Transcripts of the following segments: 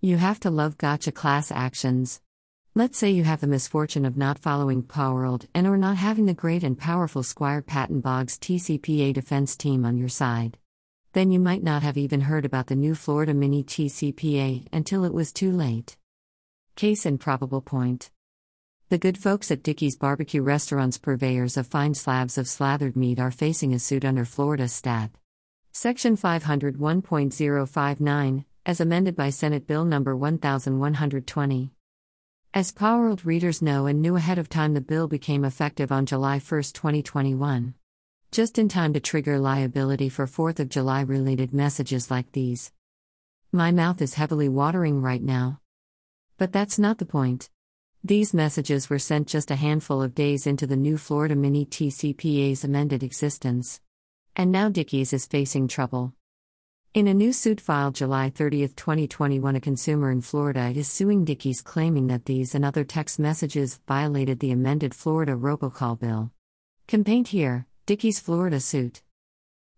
You have to love gotcha class actions. Let's say you have the misfortune of not following PowerWorld and or not having the great and powerful Squire Patton Boggs TCPA defense team on your side. Then you might not have even heard about the new Florida Mini TCPA until it was too late. Case and probable point. The good folks at Dickey's Barbecue Restaurants, purveyors of fine slabs of slathered meat, are facing a suit under Florida Stat. Section 501.059, as amended by Senate Bill No. 1120. As PowerWorld readers know and knew ahead of time, the bill became effective on July 1, 2021. Just in time to trigger liability for 4th of July related messages like these. My mouth is heavily watering right now. But that's not the point. These messages were sent just a handful of days into the new Florida Mini TCPA's amended existence. And now Dickey's is facing trouble. In a new suit filed July 30, 2021, a consumer in Florida is suing Dickey's claiming that these and other text messages violated the amended Florida robocall bill. Complaint here Dickey's Florida suit.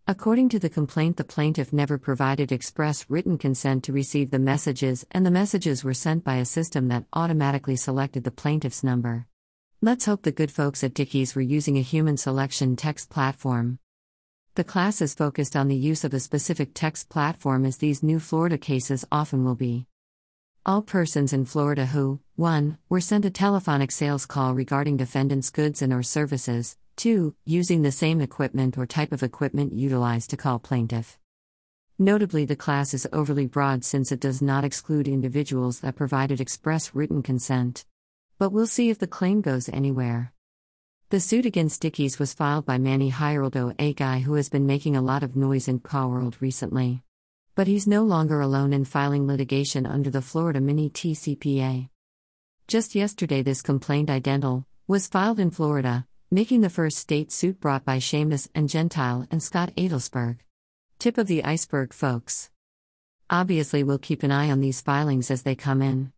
According to the complaint, the plaintiff never provided express written consent to receive the messages, and the messages were sent by a system that automatically selected the plaintiff's number. Let's hope the good folks at Dickey's were using a human selection text platform. The class is focused on the use of a specific text platform as these new Florida cases often will be. All persons in Florida who 1. were sent a telephonic sales call regarding defendant's goods and or services, 2. using the same equipment or type of equipment utilized to call plaintiff. Notably the class is overly broad since it does not exclude individuals that provided express written consent. But we'll see if the claim goes anywhere. The suit against Dickey's was filed by Manny Hiraldo, a guy who has been making a lot of noise in PowerWorld recently. But he's no longer alone in filing litigation under the Florida Mini TCPA. Just yesterday, this complaint identical was filed in Florida, making the first state suit brought by Shamis and Gentile and Scott Edelsberg. Tip of the iceberg, folks. Obviously, we'll keep an eye on these filings as they come in.